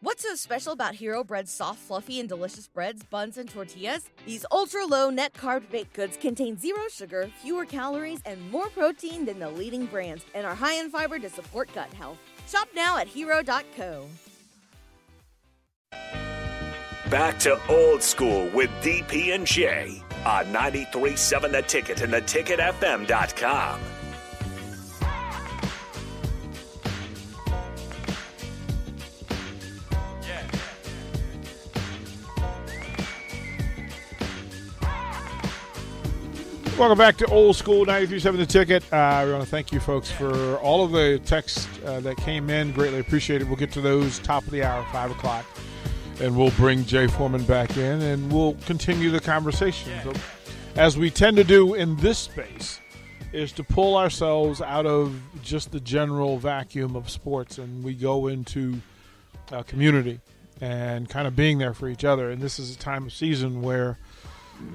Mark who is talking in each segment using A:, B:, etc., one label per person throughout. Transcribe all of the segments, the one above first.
A: What's so special about Hero Bread's soft, fluffy, and delicious breads, buns, and tortillas? These ultra low net carb baked goods contain zero sugar, fewer calories, and more protein than the leading brands, and are high in fiber to support gut health. Shop now at hero.co.
B: Back to old school with DP and J on 93.7 The Ticket and theticketfm.com.
C: Welcome back to Old School 93.7 The Ticket. Uh, we want to thank you folks for all of the texts uh, that came in. Greatly appreciated. We'll get to those top of the hour, 5 o'clock. And we'll bring Jay Foreman back in and we'll continue the conversation. So, as we tend to do in this space, is to pull ourselves out of just the general vacuum of sports and we go into uh, community and kind of being there for each other. And this is a time of season where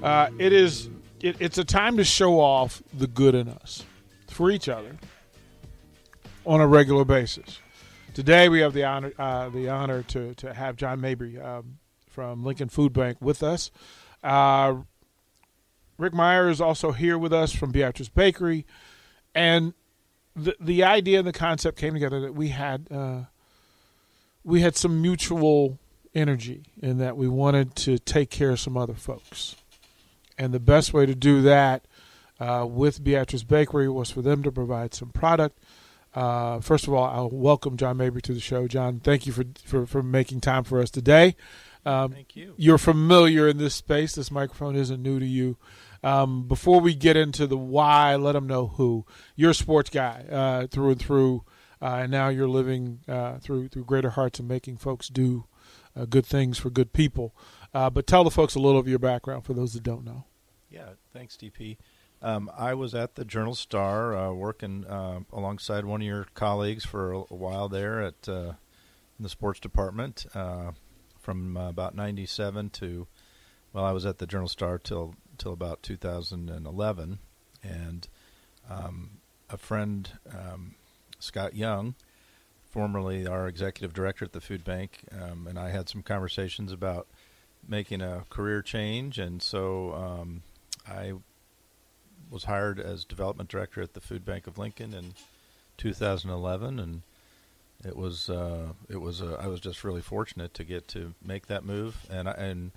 C: uh, it is it, it's a time to show off the good in us for each other on a regular basis. Today we have the honor uh, the honor to to have John Mabry um, from Lincoln Food Bank with us. Uh, Rick Meyer is also here with us from Beatrice Bakery, and the the idea and the concept came together that we had uh, we had some mutual energy in that we wanted to take care of some other folks. And the best way to do that uh, with Beatrice Bakery was for them to provide some product. Uh, first of all, I'll welcome John Mabry to the show. John, thank you for for, for making time for us today. Um,
D: thank you.
C: You're familiar in this space. This microphone isn't new to you. Um, before we get into the why, let them know who. You're a sports guy uh, through and through, uh, and now you're living uh, through through Greater Hearts and making folks do uh, good things for good people. Uh, but tell the folks a little of your background for those that don't know.
D: Yeah, thanks, DP. Um, I was at the Journal Star uh, working uh, alongside one of your colleagues for a, while there at uh, the sports department uh, from uh, about 97 to, well, I was at the Journal Star till, till about 2011. And um, a friend, um, Scott Young, formerly our executive director at the food bank, um, and I had some conversations about making a career change. And so um, I was hired as development director at the Food Bank of Lincoln in 2011, and it was uh, it was uh, I was just really fortunate to get to make that move, and I, and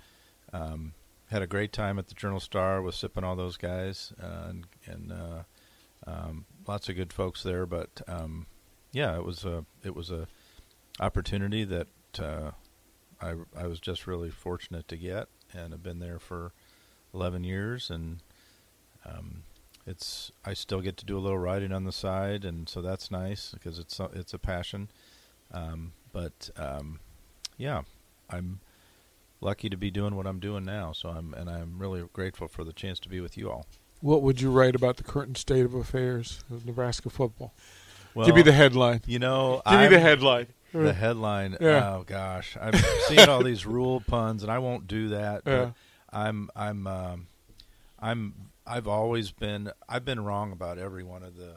D: um, had a great time at the Journal Star with sipping all those guys, uh, and, and uh, um, lots of good folks there. But um, yeah, it was a it was a opportunity that uh, I I was just really fortunate to get, and I've been there for 11 years, and um, it's I still get to do a little writing on the side, and so that's nice because it's a, it's a passion. Um, but um, yeah, I'm lucky to be doing what I'm doing now. So I'm and I'm really grateful for the chance to be with you all.
C: What would you write about the current state of affairs of Nebraska football?
D: Well,
C: Give me the headline.
D: You know,
C: give
D: I'm,
C: me the headline.
D: The headline.
C: Yeah.
D: Oh gosh, I'm seeing all these Rhule puns, and I won't do that.
C: Yeah.
D: But I'm I'm um, I'm I've always been I've been wrong about every one of the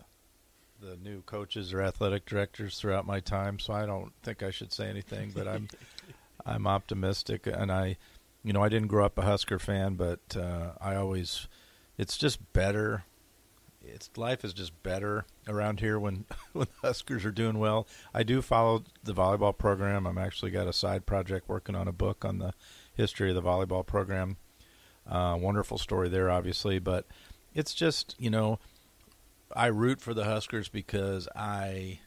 D: the new coaches or athletic directors throughout my time, so I don't think I should say anything. But I'm I'm optimistic, and I, you know, I didn't grow up a Husker fan, but uh, I always it's just better it's life is just better around here when when the Huskers are doing well. I do follow the volleyball program. I'm actually got a side project working on a book on the history of the volleyball program. Uh, wonderful story there, obviously, but it's just you know I root for the Huskers because I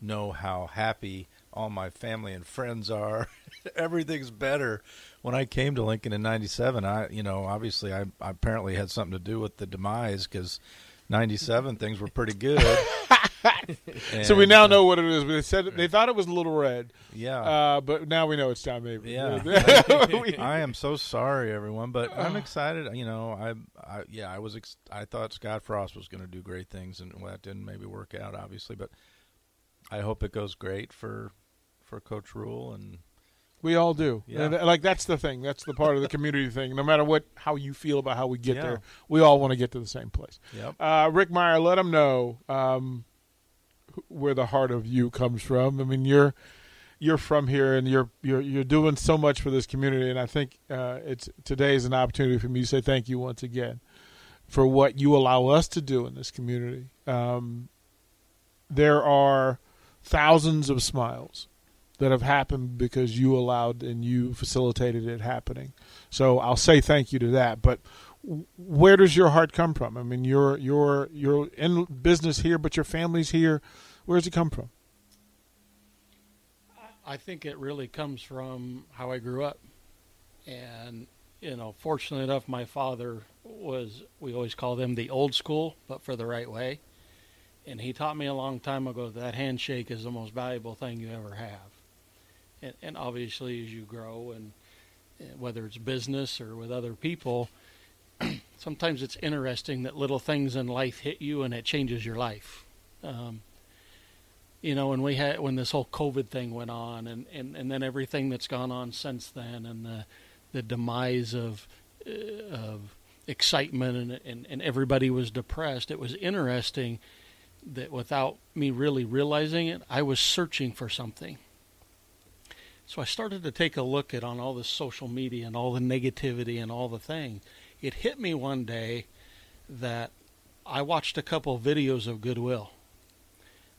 D: know how happy all my family and friends are. Everything's better. When I came to Lincoln in '97, I, you know, obviously I, I apparently had something to do with the demise because '97 things were pretty good.
C: so we now know what it is. They said they thought it was a Little Red.
D: Yeah.
C: Uh, but now we know it's John Mabry.
D: Yeah. I am so sorry, everyone, but I'm excited. You know, I, I yeah, I was. Ex- I thought Scott Frost was going to do great things, and well, that didn't maybe work out, obviously. But I hope it goes great for for Coach Rhule and.
C: We all do.
D: Yeah.
C: And, like that's the thing. That's the part of the community thing. No matter what, how you feel about how we get
D: Yeah.
C: there, we all want to get to the same place.
D: Yep.
C: Uh, Rick Meyer, let them know um, where the heart of you comes from. I mean, you're you're from here, and you're you're you're doing so much for this community. And I think uh, it's today is an opportunity for me to say thank you once again for what you allow us to do in this community. Um, there are thousands of smiles that have happened because you allowed and you facilitated it happening. So I'll say thank you to that. But where does your heart come from? I mean, you're you're you're in business here, but your family's here. Where does it come from?
E: I think it really comes from how I grew up. And, you know, fortunately enough, my father was, we always call them the old school, but for the right way. And he taught me a long time ago that handshake is the most valuable thing you ever have. And, and obviously, as you grow, and uh, whether it's business or with other people, sometimes it's interesting that little things in life hit you and it changes your life. Um, you know, when we had when this whole COVID thing went on, and, and, and then everything that's gone on since then, and the the demise of uh, of excitement, and, and and everybody was depressed. It was interesting that without me really realizing it, I was searching for something. So I started to take a look at on all the social media and all the negativity and all the thing. It hit me one day that I watched a couple videos of Goodwill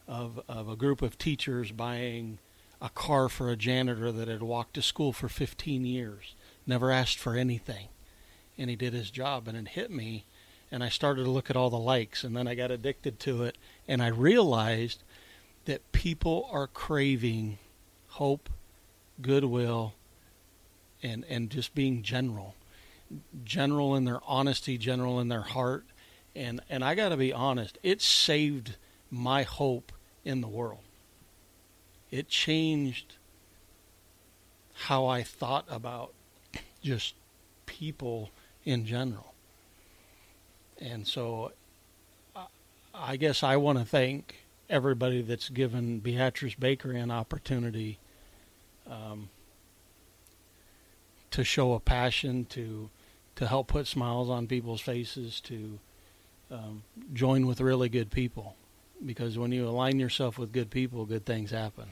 E: of of a group of teachers buying a car for a janitor that had walked to school for 15 years, never asked for anything, and he did his job. And it hit me, and I started to look at all the likes, and then I got addicted to it, and I realized that people are craving hope, goodwill, and and just being general, general in their honesty, general in their heart, and and I got to be honest, it saved my hope in the world. It changed how I thought about just people in general. And so I- guess I want to thank everybody that's given Beatrice Bakery an opportunity um, to show a passion, to to help put smiles on people's faces, to um, join with really good people because when you align yourself with good people, good things happen.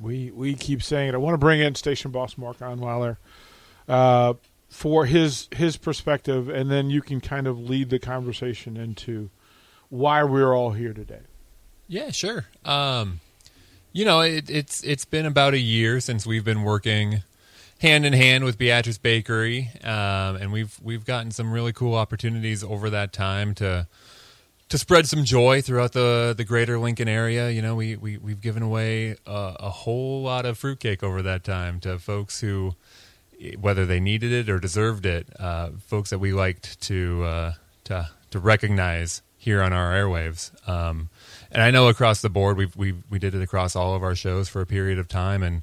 C: We we keep saying it. I want to bring in station boss Mark Onweiler uh, for his his perspective, and then you can kind of lead the conversation into why we're all here today.
F: Yeah, sure. Um, you know, it, it's it's been about a year since we've been working hand in hand with Beatrice Bakery, um, and we've we've gotten some really cool opportunities over that time to to spread some joy throughout the the greater Lincoln area. You know, we we we've given away a, a whole lot of fruitcake over that time to folks who, whether they needed it or deserved it, uh, folks that we liked to uh, to to recognize here on our airwaves. Um, and I know across the board, we we we did it across all of our shows for a period of time, and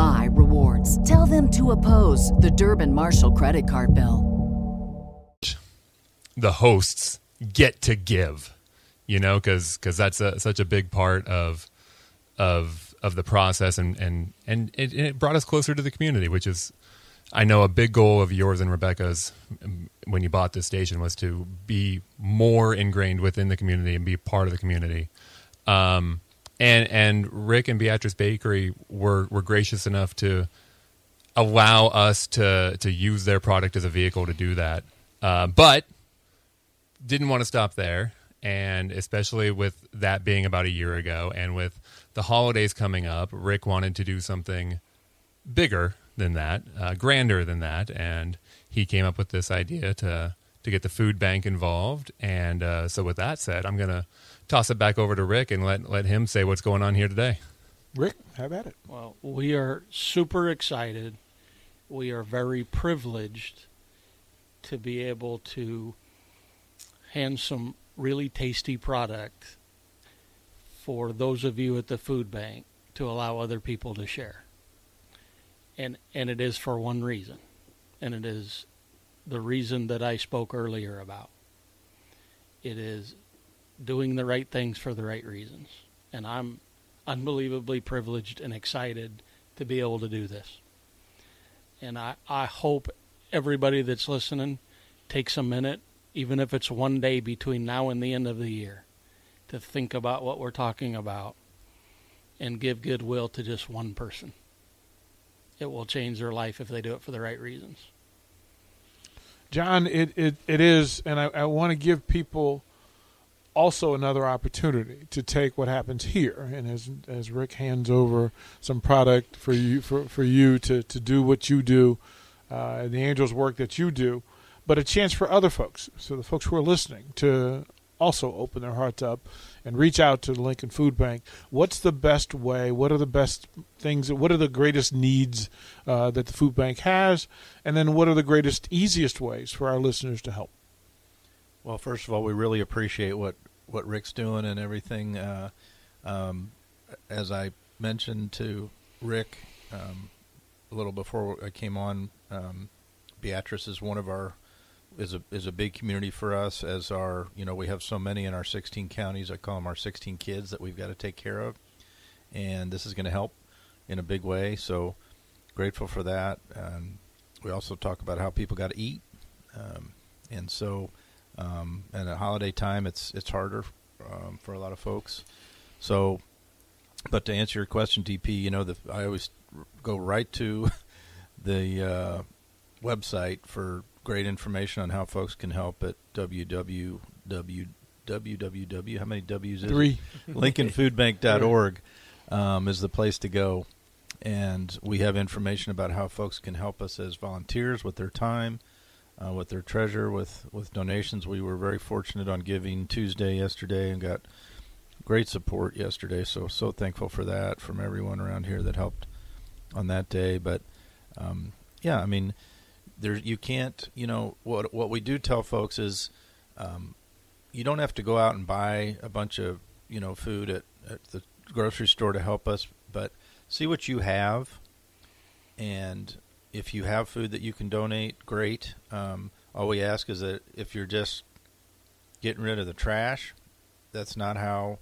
G: my rewards. Tell them to oppose the Durbin Marshall credit card bill.
F: the hosts get to give, you know, because because that's a, such a big part of of of the process, and and and it, it brought us closer to the community, which is I know a big goal of yours and Rebecca's um, when you bought this station was to be more ingrained within the community and be part of the community. Um, and and Rick and Beatrice Bakery were were gracious enough to allow us to to use their product as a vehicle to do that. Uh, but didn't want to stop there, and especially with that being about a year ago, and with the holidays coming up, Rick wanted to do something bigger than that, uh, grander than that, and he came up with this idea to to get the food bank involved. And uh, so, with that said, I'm gonna toss it back over to Rick and let let him say what's going on here today.
C: Rick, how about it.
E: Well, we are super excited. We are very privileged to be able to hand some really tasty product for those of you at the food bank to allow other people to share and and it is for one reason, and it is the reason that I spoke earlier about. It is doing the right things for the right reasons, and I'm unbelievably privileged and excited to be able to do this. And I, I hope everybody that's listening takes a minute, even if it's one day between now and the end of the year, to think about what we're talking about and give goodwill to just one person it will change their life if they do it for the right reasons.
C: John, it, it, it is, and I, I want to give people also another opportunity to take what happens here. And as as Rick hands over some product for you for, for you to, to do what you do, uh, the Angels work that you do, but a chance for other folks, so the folks who are listening, to also open their hearts up and reach out to the Lincoln Food Bank. What's the best way? What are the best things? What are the greatest needs uh, that the food bank has? And then what are the greatest, easiest ways for our listeners to help?
D: Well, first of all, we really appreciate what, what Rick's doing and everything. Uh, um, as I mentioned to Rick um, a little before I came on, um, Beatrice is one of our is a is a big community for us. As our you know we have so many in our 16 counties. I call them our 16 kids that we've got to take care of, and this is going to help in a big way. So grateful for that. And we also talk about how people got to eat, um, and so um, and at holiday time it's it's harder um, for a lot of folks. So, but to answer your question, DP, you know the I always go right to the uh, website for great information on how folks can help at www. www How many W's is
C: Three.
D: it? LincolnFoodBank.org um, is the place to go. And we have information about how folks can help us as volunteers with their time, uh, with their treasure, with, with donations. We were very fortunate on Giving Tuesday yesterday and got great support yesterday. So, so thankful for that from everyone around here that helped on that day. But, um, yeah, I mean, there you can't you know what what we do tell folks is um, you don't have to go out and buy a bunch of you know food at, at the grocery store to help us but see what you have and if you have food that you can donate great um, all we ask is that if you're just getting rid of the trash that's not how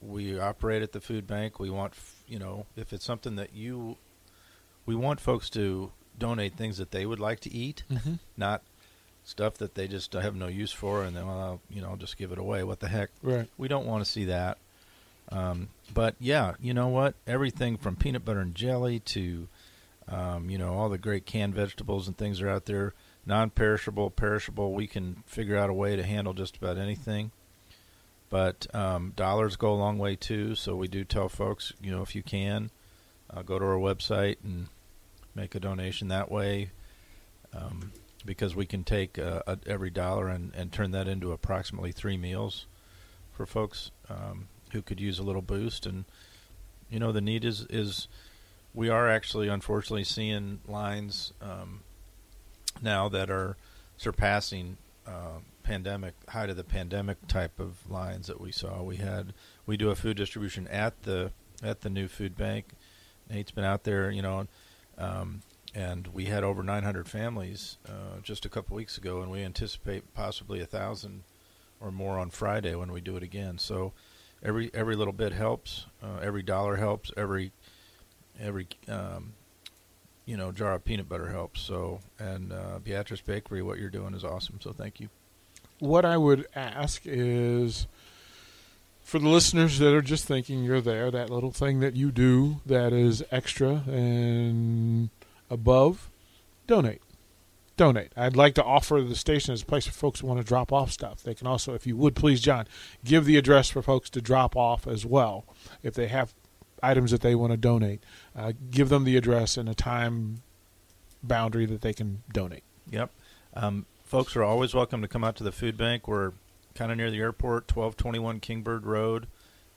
D: we operate at the food bank we want you know if it's something that you we want folks to donate things that they would like to eat,
C: mm-hmm.
D: not stuff that they just have no use for, and then well, you know, just give it away. What the heck?
C: Right.
D: We don't want to see that. Um, but yeah, you know what? Everything from peanut butter and jelly to, um, you know, all the great canned vegetables and things are out there. Non-perishable, perishable. We can figure out a way to handle just about anything. But um, dollars go a long way too. So we do tell folks, you know, if you can, uh, go to our website and make a donation that way um, because we can take uh, a, every dollar and, and turn that into approximately three meals for folks um, who could use a little boost. And you know, the need is is we are actually unfortunately seeing lines um, now that are surpassing uh, pandemic height of the pandemic type of lines that we saw. We had we do a food distribution at the at the new food bank. Nate's been out there, you know, um, and we had over 900 families uh, just a couple weeks ago, and we anticipate possibly a thousand or more on Friday when we do it again. So every every little bit helps. Uh, every dollar helps. Every every um, you know jar of peanut butter helps. So and uh, Beatrice Bakery, what you're doing is awesome. So thank you.
C: What I would ask is for the listeners that are just thinking you're there, that little thing that you do that is extra and above, donate. Donate. I'd like to offer the station as a place for folks who want to drop off stuff. They can also, if you would please, John, give the address for folks to drop off as well. If they have items that they want to donate, uh, give them the address and a time boundary that they can donate.
D: Yep. Um, folks are always welcome to come out to the food bank. We're kind of near the airport, 1221 Kingbird Road,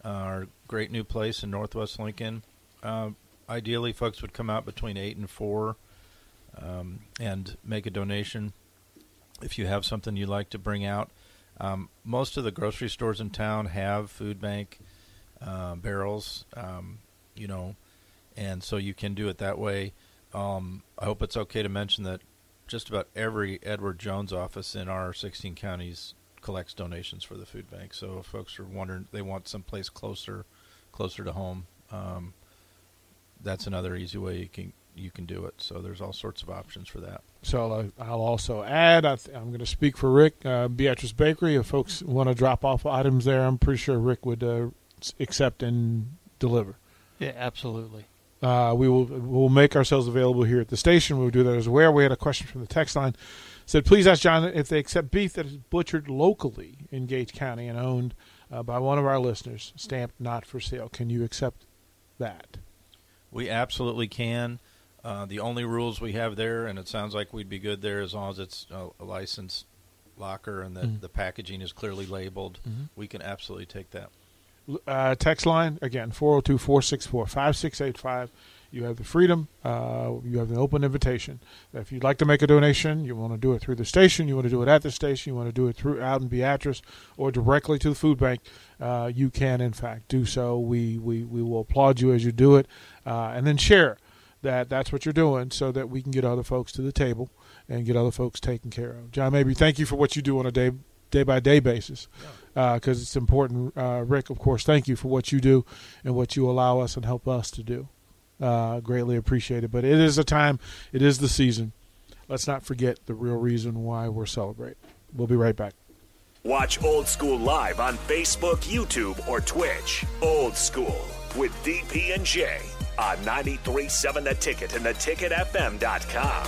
D: uh, our great new place in Northwest Lincoln. Uh, ideally, folks would come out between 8 and 4 um, and make a donation if you have something you'd like to bring out. Um, most of the grocery stores in town have food bank uh, barrels, um, you know, and so you can do it that way. Um, I hope it's okay to mention that just about every Edward Jones office in our 16 counties collects donations for the food bank. So if folks are wondering, they want someplace closer, closer to home. Um, that's another easy way you can you can do it. So there's all sorts of options for that.
C: So I'll also add, I am going to speak for Rick, uh, Beatrice Bakery. If folks want to drop off items there, I'm pretty sure Rick would uh, accept and deliver.
E: Yeah, absolutely.
C: Uh, we will we'll make ourselves available here at the station. We'll do that as well. We had a question from the text line. Said, please ask John if they accept beef that is butchered locally in Gage County and owned uh, by one of our listeners, stamped not for sale. Can you accept that?
D: We absolutely can. Uh, the only rules we have there, and it sounds like we'd be good there as long as it's a, a licensed locker and that mm-hmm. the packaging is clearly labeled. Mm-hmm. We can absolutely take that.
C: Uh, text line again 402 464 5685 you have the freedom uh, you have an open invitation. If you'd like to make a donation you want to do it through the station you want to do it at the station you want to do it through out in beatrice or directly to the food bank uh, you can in fact do so. We, we, we will applaud you as you do it uh, and then share that that's what you're doing so that we can get other folks to the table and get other folks taken care of. John Mabry thank you for what you do on a day day by day basis because uh, it's important. Uh, Rick, of course, thank you for what you do and what you allow us and help us to do. Uh, greatly appreciated. But it is a time, it is the season. Let's not forget the real reason why we're celebrating. We'll be right back.
B: Watch Old School live on Facebook, YouTube, or Twitch. Old School with DP and J on 93.7 The Ticket and theticketfm.com.